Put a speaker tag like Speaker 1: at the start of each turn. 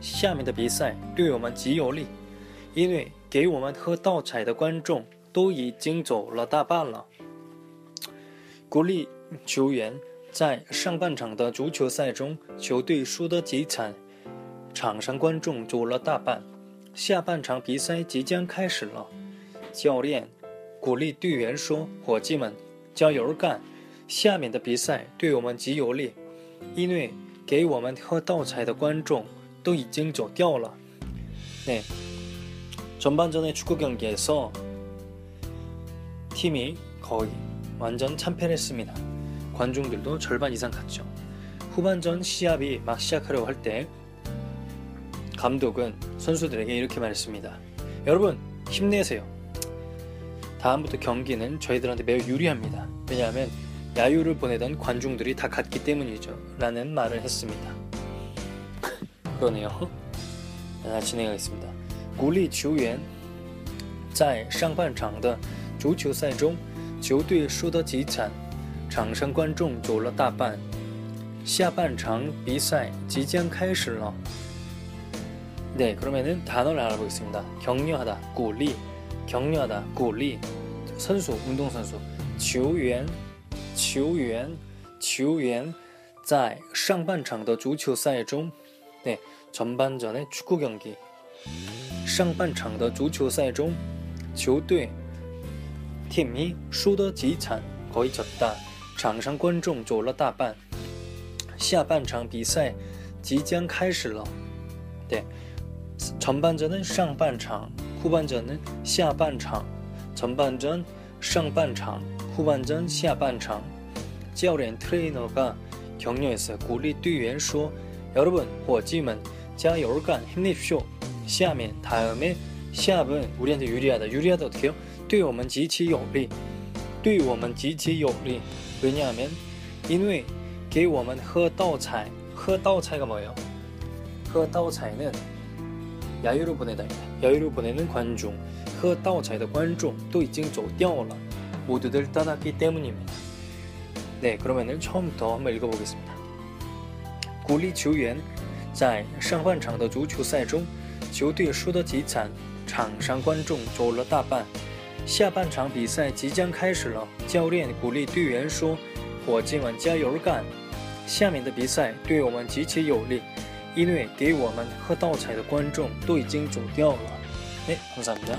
Speaker 1: 下面的比赛对我们极有利，因为给我们喝倒彩的观众。”都已经走了大半了。鼓励球员在上半场的足球赛中，球队输得极惨，场上观众走了大半。下半场比赛即将开始了，教练鼓励队员说：“伙计们，加油干！下面的比赛对我们极有利，因为给我们喝倒彩的观众 또已经 쫓겨올라. 네. 전반전의 축구 경기에서 팀이 거의 완전 참패를 했습니다. 관중들도 절반 이상 갔죠. 후반전 시합이 막 시작하려고 할 때 감독은 선수들에게 이렇게 말했습니다. 여러분 힘내세요. 다음부터 경기는 저희들한테 매우 유리합니다. 왜냐하면 야유를 보내던 관중들이 다 갔기 때문이죠. 라는 말을 했습니다. 그러네요. 자, 진행하겠습니다. 鼓励球员在上半场的足球赛中，球队输得极惨，场上观众走了大半。下半场比赛即将开始了。네그러면은단어를알아보겠습니다격려하다鼓励격려하다鼓励선수운동선수球员球员球员在上半场的足球赛中 네전반전의축구경기上半场的足球赛中，球队。 팀이 输得极惨, 거의 졌다. 场上 观众 走了大半. 下半场比赛即将开始了. 네. 전반전은 上半场, 후반전은 下半场. 전반전 上半场, 후반전 下半场. 教练 트레이너가 격려했어요. 鼓励队员说 여러분, 伙计们加油干 힘내십시오. 下面 다음에 시합은 우리한테 유리하다. 유리하다 어떻게요? 对我们极其有利，对我们极其有利。왜냐하면 인왜 给我们喝倒彩，喝倒彩가 뭐예요? 喝倒彩는 야유로 보내다입니다. 야유로 보내는 관중, 喝倒彩的观众都已经走掉了. 모두들 떠났기 때문입니다. 네, 그러면은 처음부터 한번 읽어보겠습니다. 鼓励球员在上半场的足球赛中，球队输得极惨，场上观众走了大半。下半场比赛即将开始了，教练鼓励队员说：“我今晚加油干，下面的比赛对我们极其有利，因为给我们喝倒彩的观众都已经走掉了。”哎，怎么的？